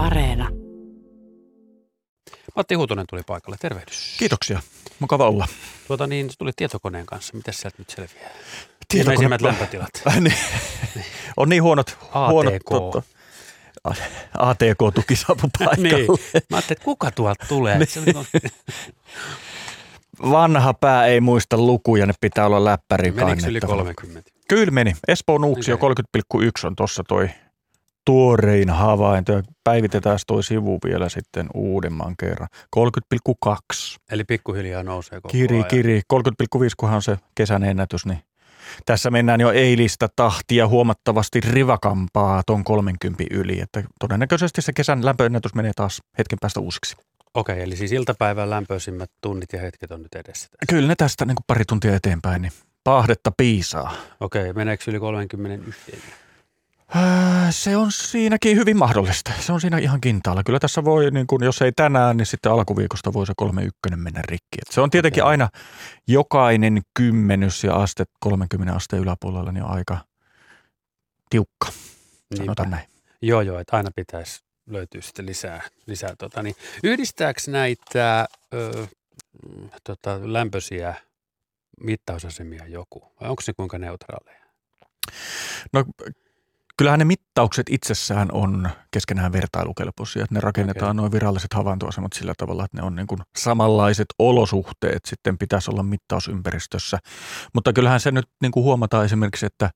Areena. Matti Huutonen tuli paikalle. Tervehdys. Kiitoksia. Mukava olla. Tuota niin, tuli tietokoneen kanssa. Miten sieltä nyt selviää? Tietokone- lämpötilat. Äh, niin. On niin huonot, huonot ATK. totta. ATK-tuki saapui paikalle. niin. Mä ajattelin, että kuka tuolta tulee? Oli- Vanha pää ei muista lukuja, ne pitää olla läppärin Menikö yli kannettava. 30? Kyllä meni. Espoo Nuuksio Okei. 30,1 on tuossa toi tuorein havainto. Ja Päivitetään toi sivu vielä sitten uudemman kerran. 30,2. Eli pikkuhiljaa nousee koko Kiri, ajan. kiri. 30,5 kunhan on se kesän ennätys, niin tässä mennään jo eilistä tahtia huomattavasti rivakampaa ton 30 yli, että todennäköisesti se kesän lämpöennätys menee taas hetken päästä uusiksi. Okei, eli siis iltapäivän lämpöisimmät tunnit ja hetket on nyt edessä. tässä. Kyllä ne tästä niin kuin pari tuntia eteenpäin, niin paahdetta piisaa. Okei, meneekö yli 31? Äh, Se on siinäkin hyvin mahdollista. Se on siinä ihan kintaalla. Kyllä tässä voi, niin kuin, jos ei tänään, niin sitten alkuviikosta voi se 31 mennä rikki. Et se on tietenkin aina jokainen kymmenys ja aste 30 asteen yläpuolella niin on aika tiukka, sanotaan näin. Joo, joo, että aina pitäisi löytyä sitten lisää. lisää tota, niin. Yhdistääkö näitä ö, tota, lämpöisiä mittausasemia joku? Vai onko se kuinka neutraaleja? No kyllähän ne mittaukset itsessään on keskenään vertailukelpoisia. Että ne rakennetaan Okei. nuo viralliset havaintoasemat sillä tavalla, että ne on niin kuin samanlaiset olosuhteet sitten pitäisi olla mittausympäristössä. Mutta kyllähän se nyt niin kuin huomataan esimerkiksi, että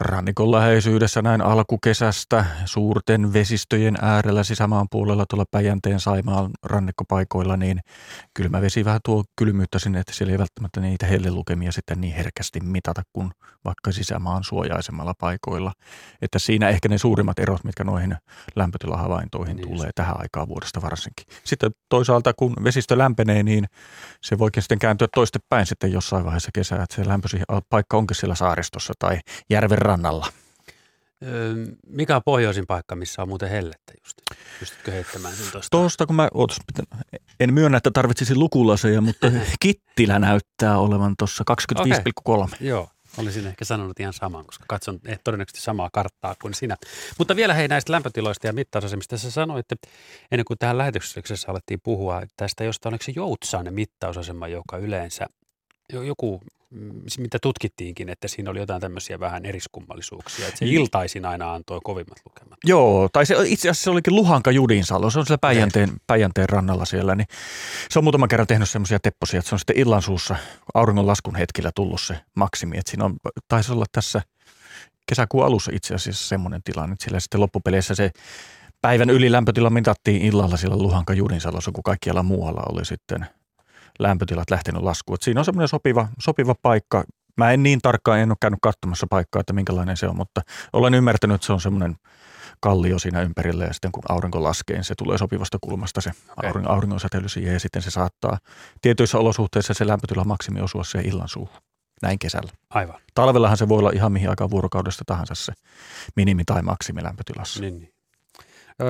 rannikon läheisyydessä näin alkukesästä suurten vesistöjen äärellä sisämaan puolella tuolla Päjänteen Saimaan rannikkopaikoilla, niin kylmä vesi vähän tuo kylmyyttä sinne, että siellä ei välttämättä niitä hellelukemia sitten niin herkästi mitata kuin vaikka sisämaan suojaisemmalla paikoilla. Että siinä ehkä ne suurimmat erot, mitkä noihin lämpötilahavaintoihin Niin niin tulee tähän aikaan vuodesta varsinkin. Sitten toisaalta, kun vesistö lämpenee, niin se voikin sitten kääntyä toistepäin sitten jossain vaiheessa kesää, että se lämpösi paikka onkin siellä saaristossa tai järven rannalla. Mikä on pohjoisin paikka, missä on muuten hellettä just? Pystytkö heittämään sen tuosta? Tuosta kun mä, ootas, en myönnä, että tarvitsisi lukulaseja, mutta Kittilä näyttää olevan tuossa 25,3. Joo, olisin ehkä sanonut ihan saman, koska katson eh, todennäköisesti samaa karttaa kuin sinä. Mutta vielä hei näistä lämpötiloista ja mittausasemista. Sä sanoitte, ennen kuin tähän lähetyksessä alettiin puhua, että tästä jostain, oliko se Joutsainen mittausasema, joka yleensä, jo- joku, mitä tutkittiinkin, että siinä oli jotain tämmöisiä vähän eriskummallisuuksia. Että se Mm. iltaisin aina antoi kovimmat lukemat. Joo, tai se, itse asiassa se olikin Luhanka Judinsalo, se on siellä Päijänteen, Päijänteen rannalla siellä, niin se on muutaman kerran tehnyt semmoisia tepposia, että se on sitten illansuussa auringon laskun hetkellä tullut se maksimi, että siinä on, taisi olla tässä kesäkuun alussa itse asiassa semmoinen tilanne, että siellä sitten loppupeleissä se päivän ylilämpötila mitattiin illalla siellä Luhanka Judinsalossa, kun kaikkialla muualla oli sitten lämpötilat lähtenyt laskuun. Että siinä on semmoinen sopiva, sopiva paikka. Mä en niin tarkkaan, en ole käynyt katsomassa paikkaa, että minkälainen se on, mutta olen ymmärtänyt, että se on semmoinen kallio siinä ympärillä ja sitten kun aurinko laskee, niin se tulee sopivasta kulmasta se Okei. aurin, auringon säteily siihen ja sitten se saattaa tietyissä olosuhteissa se lämpötila maksimi osua siihen illan suuhun. Näin kesällä. Aivan. Talvellahan se voi olla ihan mihin aikaan vuorokaudesta tahansa se minimi- tai maksimilämpötilassa. Niin, niin.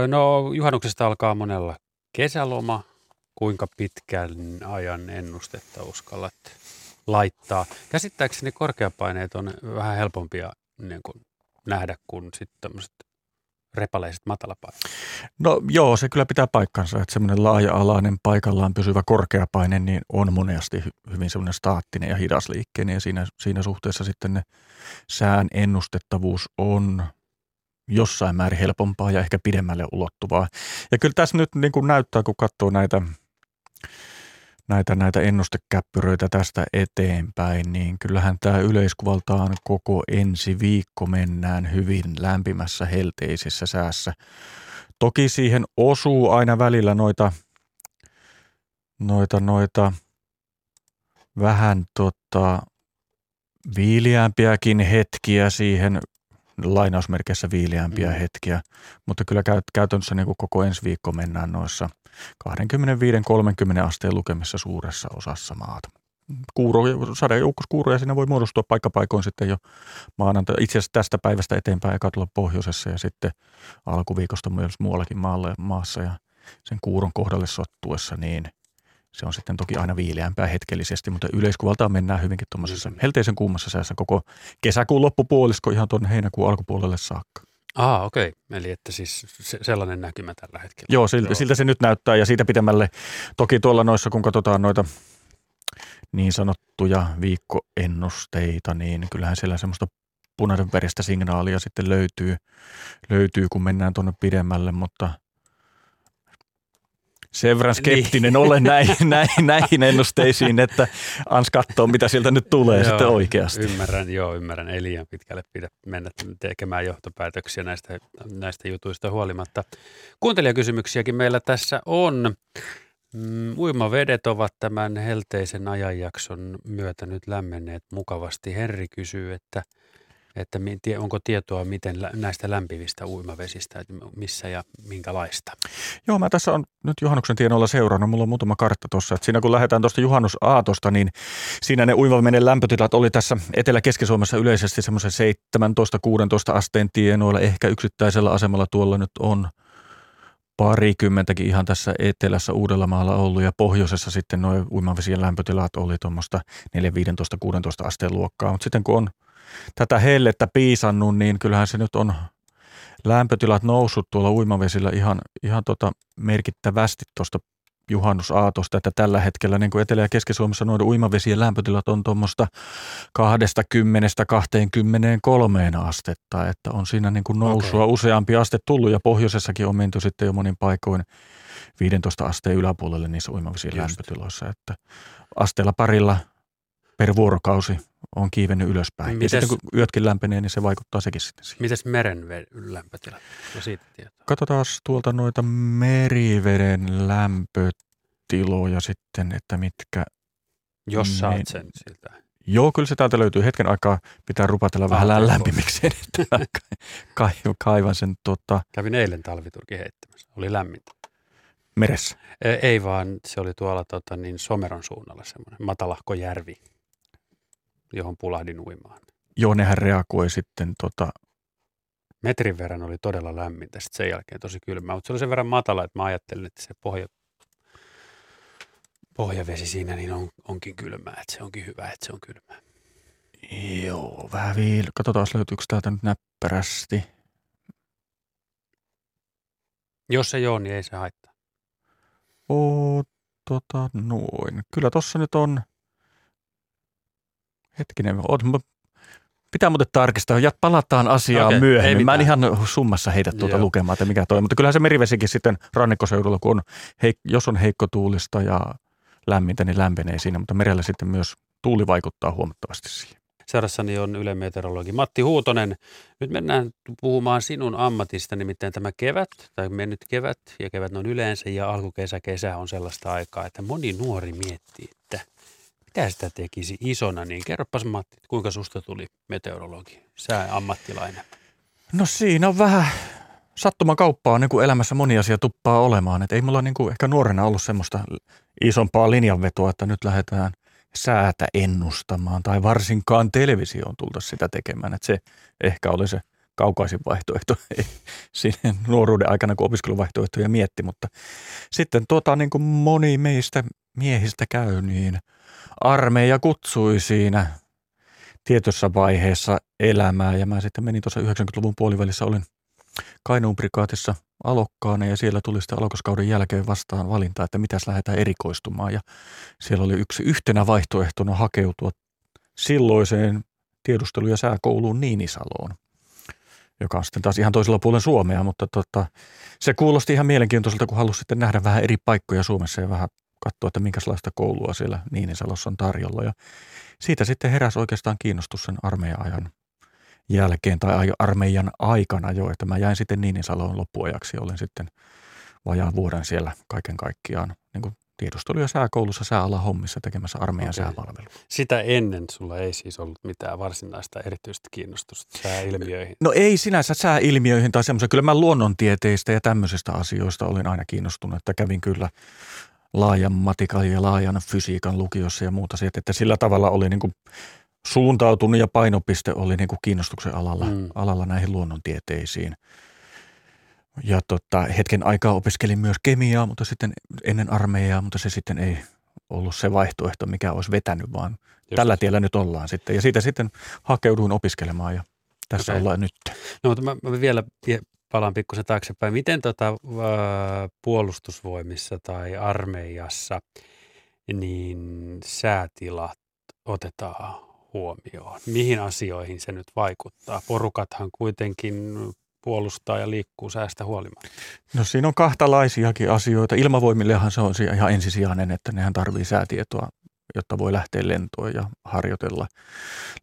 No juhannuksesta alkaa monella kesäloma. Kuinka pitkän ajan ennustetta uskallat laittaa? Käsittääkseni korkeapaineet on vähän helpompia niin kuin nähdä kuin sitten tämmöiset repaleiset matalapaineet. No joo, se kyllä pitää paikkansa, että semmoinen laaja-alainen paikallaan pysyvä korkeapaine niin on monesti hy- hyvin semmoinen staattinen ja hidasliikkeinen ja siinä, siinä suhteessa sitten ne sään ennustettavuus on jossain määrin helpompaa ja ehkä pidemmälle ulottuvaa. Ja kyllä tässä nyt niin kuin näyttää, kun katsoo näitä, näitä, näitä ennustekäppyröitä tästä eteenpäin, niin kyllähän tämä yleiskuvaltaan koko ensi viikko mennään hyvin lämpimässä helteisessä säässä. Toki siihen osuu aina välillä noita, noita, noita vähän tota, viiliämpiäkin hetkiä siihen, lainausmerkeissä viiliämpiä Mm. hetkiä, mutta kyllä käyt- käytännössä niin kuin koko ensi viikko mennään noissa 25-30 asteen lukemissa suuressa osassa maata. Kuuro, sadejoukkuskuuroja siinä voi muodostua paikkapaikoin sitten jo maanantai. Itse asiassa tästä päivästä eteenpäin eikä tulla pohjoisessa ja sitten alkuviikosta myös muuallakin maalle, maassa ja sen kuuron kohdalle sottuessa, niin se on sitten toki aina viileämpää hetkellisesti, mutta yleiskuvaltaan mennään hyvinkin tuommoisessa Mm. helteisen kuumassa säässä koko kesäkuun loppupuolisko ihan tuonne heinäkuun alkupuolelle saakka. Ah, okei. Okay. Eli että siis se, sellainen näkymä tällä hetkellä. Joo, siltä, Joo. siltä se nyt näyttää ja siitä pidemmälle. Toki tuolla noissa, kun katsotaan noita niin sanottuja viikkoennusteita, niin kyllähän siellä semmoista punaisen veristä signaalia sitten löytyy, löytyy kun mennään tuonne pidemmälle, mutta – sen verran skeptinen niin. olen näihin, näihin, näihin ennusteisiin, että ans katsoo, mitä sieltä nyt tulee joo, sitten oikeasti. Ymmärrän, joo, ymmärrän. Ei liian pitkälle pidä mennä tekemään johtopäätöksiä näistä, näistä jutuista huolimatta. Kuuntelijakysymyksiäkin meillä tässä on. Mm, uimavedet ovat tämän helteisen ajanjakson myötä nyt lämmenneet mukavasti. Henri kysyy, että – että onko tietoa miten näistä lämpivistä uimavesistä, että missä ja minkälaista? Joo, mä tässä on nyt juhannuksen tienoilla seurannut. Mulla on muutama kartta tuossa. Siinä kun lähdetään tuosta juhannusaatosta, niin siinä ne uimaveden lämpötilat oli tässä Etelä-Keski-Suomessa yleisesti semmoisen 17-16 asteen tienoilla. Ehkä yksittäisellä asemalla tuolla nyt on parikymmentäkin ihan tässä etelässä Uudellamaalla ollut ja pohjoisessa sitten nuo uimavesien lämpötilat oli tuommoista 4, 15, 16 asteen luokkaa. Mutta sitten kun on tätä hellettä piisannut, niin kyllähän se nyt on lämpötilat noussut tuolla uimavesillä ihan, ihan tota merkittävästi tuosta juhannusaatosta, että tällä hetkellä niin kuin Etelä- ja Keski-Suomessa noiden uimavesien lämpötilat on tuommoista 20-23 astetta, että on siinä niin kuin nousua okay. useampi aste tullut ja pohjoisessakin on menty sitten jo monin paikoin 15 asteen yläpuolelle niissä uimavesien Just. lämpötiloissa, että asteella parilla per vuorokausi on kiivennyt ylöspäin. Mites, ja sitten kun yötkin lämpenee, niin se vaikuttaa sekin sitten siihen. Mites meren lämpötila? No siitä tietoa. Katsotaan tuolta noita meriveden lämpötiloja sitten, että mitkä... Jos saat ne, sen siltä. Joo, kyllä se täältä löytyy. Hetken aikaa pitää rupatella vähän ah, lämpimikseen, että kaivan sen. Tota... Kävin eilen talviturki heittämässä. Oli lämmintä. Meressä? Ei vaan, se oli tuolla tota, niin Someron suunnalla semmoinen matalahko järvi johon pulahdin uimaan. Joo, nehän reagoi sitten tota... Metrin verran oli todella lämmintä, sitten sen jälkeen tosi kylmää, mutta se oli sen verran matala, että mä ajattelin, että se pohja, pohjavesi siinä niin on, onkin kylmää, että se onkin hyvä, että se on kylmää. Joo, vähän viil. Katsotaan, löytyykö täältä nyt näppärästi. Jos se joo, niin ei se haittaa. Oo, tota, noin. Kyllä tossa nyt on Hetkinen, oot, pitää muuten tarkistaa. Ja palataan asiaan okay, myöhemmin. Mä en ihan summassa heitä tuota Joo. lukemaan, että mikä toi. Mutta kyllähän se merivesikin sitten rannikkoseudulla, kun on, heik- jos on heikko tuulista ja lämmintä, niin lämpenee siinä. Mutta merellä sitten myös tuuli vaikuttaa huomattavasti siihen. Seurassani on Yle Meteorologi Matti Huutonen. Nyt mennään puhumaan sinun ammatista, nimittäin tämä kevät, tai mennyt kevät, ja kevät on yleensä, ja alkukesä, kesä on sellaista aikaa, että moni nuori miettii, että mitä sitä tekisi isona, niin kerropas Matti, kuinka susta tuli meteorologi, sä ammattilainen? No siinä on vähän sattuman kauppaa niin kuin elämässä moni asia tuppaa olemaan. Et ei mulla niin kuin ehkä nuorena ollut semmoista isompaa linjanvetoa, että nyt lähdetään säätä ennustamaan tai varsinkaan televisioon tulta sitä tekemään. Et se ehkä oli se kaukaisin vaihtoehto siinä nuoruuden aikana, kun opiskeluvaihtoehtoja mietti, mutta sitten tuota, niin kuin moni meistä miehistä käy, niin – armeija kutsui siinä tietyssä vaiheessa elämää. Ja mä sitten menin tuossa 90-luvun puolivälissä, olin Kainuun prikaatissa alokkaana ja siellä tuli sitten alokaskauden jälkeen vastaan valinta, että mitäs lähdetään erikoistumaan. Ja siellä oli yksi yhtenä vaihtoehtona hakeutua silloiseen tiedustelu- ja sääkouluun Niinisaloon joka on sitten taas ihan toisella puolen Suomea, mutta tota, se kuulosti ihan mielenkiintoiselta, kun halusi sitten nähdä vähän eri paikkoja Suomessa ja vähän katsoa, että minkälaista koulua siellä Niinisalossa on tarjolla. Ja siitä sitten heräsi oikeastaan kiinnostus sen armeijan ajan jälkeen tai armeijan aikana jo, että mä jäin sitten Niinisaloon loppuajaksi ja olin sitten vajaan vuoden siellä kaiken kaikkiaan niin kuin tiedustelu- ja sääkoulussa sääala hommissa tekemässä armeijan okay. sääpalvelua. Sitä ennen sulla ei siis ollut mitään varsinaista erityistä kiinnostusta sääilmiöihin? No ei sinänsä sääilmiöihin tai semmoisen. Kyllä mä luonnontieteistä ja tämmöisistä asioista olin aina kiinnostunut, että kävin kyllä laajan matikan ja laajan fysiikan lukiossa ja muuta sieltä, että sillä tavalla oli niin kuin suuntautunut ja painopiste oli niin kuin kiinnostuksen alalla, mm. alalla näihin luonnontieteisiin. Ja tota, hetken aikaa opiskelin myös kemiaa, mutta sitten ennen armeijaa, mutta se sitten ei ollut se vaihtoehto, mikä olisi vetänyt, vaan Just. tällä tiellä nyt ollaan sitten. Ja siitä sitten hakeuduin opiskelemaan ja tässä Okei. ollaan nyt. No mutta mä, mä vielä vie- palaan pikkusen taaksepäin. Miten tota, puolustusvoimissa tai armeijassa niin säätilat otetaan huomioon? Mihin asioihin se nyt vaikuttaa? Porukathan kuitenkin puolustaa ja liikkuu säästä huolimatta. No siinä on kahtalaisiakin asioita. Ilmavoimillehan se on ihan ensisijainen, että nehän tarvii säätietoa, jotta voi lähteä lentoon ja harjoitella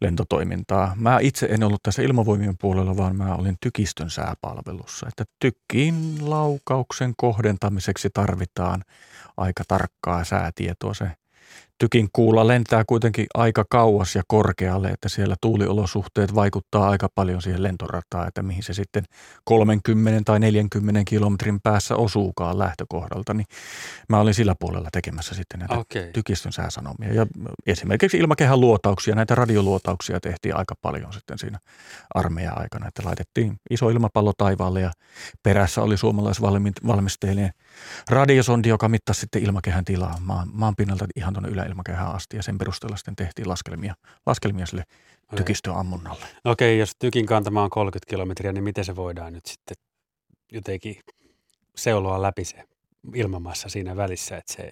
lentotoimintaa. Mä itse en ollut tässä ilmavoimien puolella, vaan mä olin tykistön sääpalvelussa. Että tykkiin laukauksen kohdentamiseksi tarvitaan aika tarkkaa säätietoa. Se tykin kuulla lentää kuitenkin aika kauas ja korkealle, että siellä tuuliolosuhteet vaikuttaa aika paljon siihen lentorataan, että mihin se sitten 30 tai 40 kilometrin päässä osuukaan lähtökohdalta, niin mä olin sillä puolella tekemässä sitten näitä Okei. tykistön sääsanomia. Ja esimerkiksi ilmakehän luotauksia, näitä radioluotauksia tehtiin aika paljon sitten siinä armeijan aikana, että laitettiin iso ilmapallo taivaalle ja perässä oli suomalaisvalmisteinen radiosondi, joka mittasi sitten ilmakehän tilaa maan, maan pinnalta ihan tuonne yläilmakehään asti ja sen perusteella sitten tehtiin laskelmia, laskelmia sille Okei. tykistön ammunnalle. Okei, jos tykin kantama on 30 kilometriä, niin miten se voidaan nyt sitten jotenkin seuloa läpi se ilmamassa siinä välissä, että se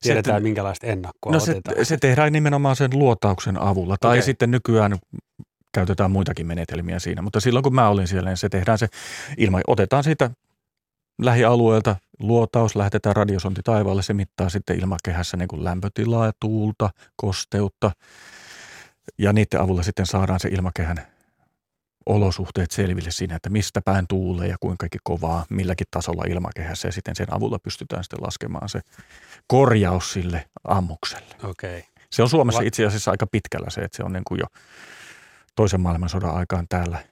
tiedetään, Se- minkälaista ennakkoa No se, otetaan. se tehdään nimenomaan sen luotauksen avulla. Tai Okei. sitten nykyään käytetään muitakin menetelmiä siinä. Mutta silloin kun mä olin siellä, niin se tehdään se ilma, otetaan siitä lähialueelta luotaus, lähetetään radiosonti taivaalle, se mittaa sitten ilmakehässä niin kuin lämpötilaa ja tuulta, kosteutta. Ja niiden avulla sitten saadaan se ilmakehän olosuhteet selville siinä, että mistä päin tuulee ja kuinka kovaa milläkin tasolla ilmakehässä ja sitten sen avulla pystytään sitten laskemaan se korjaus sille ammukselle. Okei. Se on Suomessa itse asiassa aika pitkällä se, että se on niin kuin jo toisen maailmansodan aikaan täällä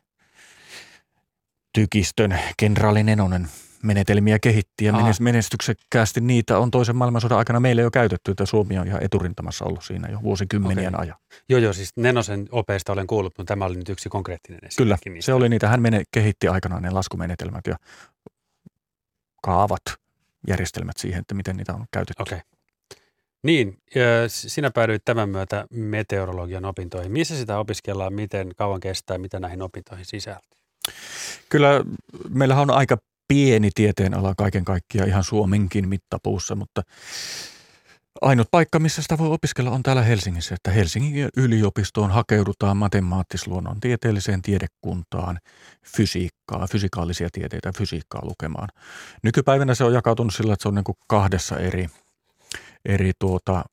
tykistön kenraali Nenonen menetelmiä kehitti ja Aha. menes- menestyksekkäästi niitä on toisen maailmansodan aikana meille jo käytetty, että Suomi on ihan eturintamassa ollut siinä jo vuosikymmenien Okei. ajan. Joo, joo, siis Nenosen opeista olen kuullut, mutta tämä oli nyt yksi konkreettinen Kyllä, esimerkki. niistä. se oli niitä. Hän mene, kehitti aikanaan ne laskumenetelmät ja kaavat, järjestelmät siihen, että miten niitä on käytetty. Okei. Niin, ja s- sinä päädyit tämän myötä meteorologian opintoihin. Missä sitä opiskellaan, miten kauan kestää, mitä näihin opintoihin sisältyy? Kyllä meillähän on aika pieni tieteenala kaiken kaikkiaan ihan Suomenkin mittapuussa, mutta ainut paikka, missä sitä voi opiskella on täällä Helsingissä, että Helsingin yliopistoon hakeudutaan matemaattisluonnon tieteelliseen tiedekuntaan fysiikkaa, fysikaalisia tieteitä, fysiikkaa lukemaan. Nykypäivänä se on jakautunut sillä, että se on niin kuin kahdessa eri, eri tuota,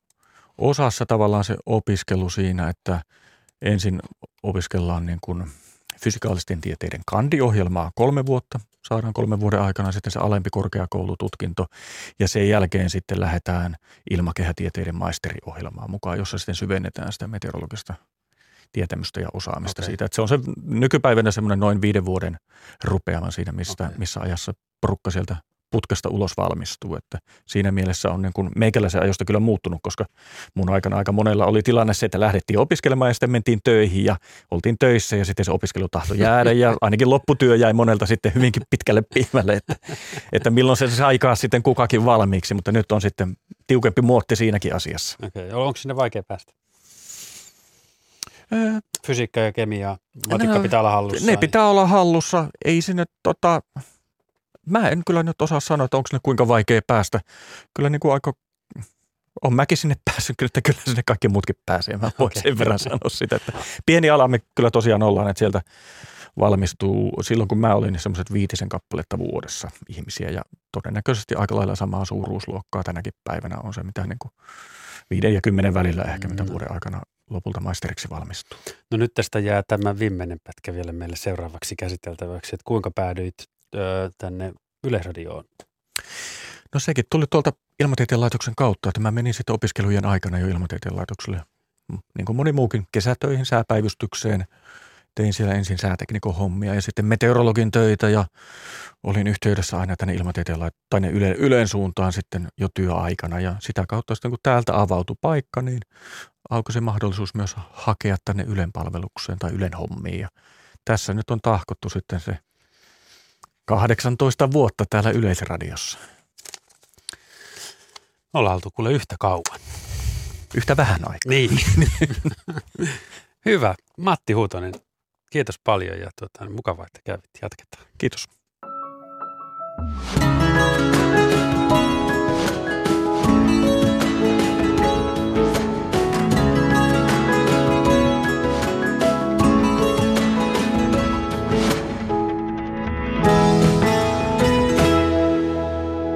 osassa tavallaan se opiskelu siinä, että ensin opiskellaan niin kuin fysikaalisten tieteiden kandiohjelmaa kolme vuotta, saadaan kolmen vuoden aikana sitten se alempi korkeakoulututkinto ja sen jälkeen sitten lähdetään ilmakehätieteiden maisteriohjelmaan mukaan, jossa sitten syvennetään sitä meteorologista tietämystä ja osaamista Okei. siitä. Että se on se nykypäivänä semmoinen noin viiden vuoden rupeama siinä, mistä, Okei. missä ajassa porukka sieltä putkesta ulos valmistuu. Että siinä mielessä on niin kuin meikäläisen ajosta kyllä muuttunut, koska mun aikana aika monella oli tilanne se, että lähdettiin opiskelemaan ja sitten mentiin töihin ja oltiin töissä ja sitten se opiskelu tahtoi jäädä ja ainakin lopputyö jäi monelta sitten hyvinkin pitkälle piimälle, että, että milloin se sai aikaa sitten kukakin valmiiksi, mutta nyt on sitten tiukempi muotti siinäkin asiassa. Okei, onko sinne vaikea päästä? Öö, Fysiikka ja kemia, matikka No, pitää olla hallussa. Ne pitää olla hallussa, ei sinne tota, mä en kyllä nyt osaa sanoa, että onko ne kuinka vaikea päästä. Kyllä niin kuin aika, on mäkin sinne päässyt, kyllä, että kyllä sinne kaikki muutkin pääsee. Mä voin okay. sen verran sanoa sitä, että pieni ala me kyllä tosiaan ollaan, että sieltä valmistuu, silloin kun mä olin, niin semmoiset viitisen kappaletta vuodessa ihmisiä ja todennäköisesti aika lailla samaa suuruusluokkaa tänäkin päivänä on se, mitä niin kuin viiden ja kymmenen välillä ehkä, mitä Mm. vuoden aikana lopulta maisteriksi valmistuu. No nyt tästä jää tämä viimeinen pätkä vielä meille seuraavaksi käsiteltäväksi, että kuinka päädyit ö, tänne Yleisradioon? No sekin tuli tuolta Ilmatieteen laitoksen kautta, että mä menin sitten opiskelujen aikana jo Ilmatieteen laitokselle, mm, niin kuin moni muukin, kesätöihin, sääpäivystykseen. Tein siellä ensin sääteknikon hommia ja sitten meteorologin töitä ja olin yhteydessä aina tänne Ilmatieteen lait- tai yle, Ylen suuntaan sitten jo työaikana. Ja sitä kautta sitten kun täältä avautui paikka, niin alkoi se mahdollisuus myös hakea tänne Ylen palvelukseen tai Ylen hommiin. Ja tässä nyt on tahkottu sitten se 18 vuotta täällä Yleisradiossa. Ollaan oltu kuule yhtä kauan. Yhtä vähän aikaa. Niin. Hyvä. Matti Huutonen, Kiitos paljon ja tuota, mukavaa, että kävit. Jatketaan. Kiitos.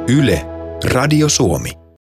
Yle, Radio Suomi.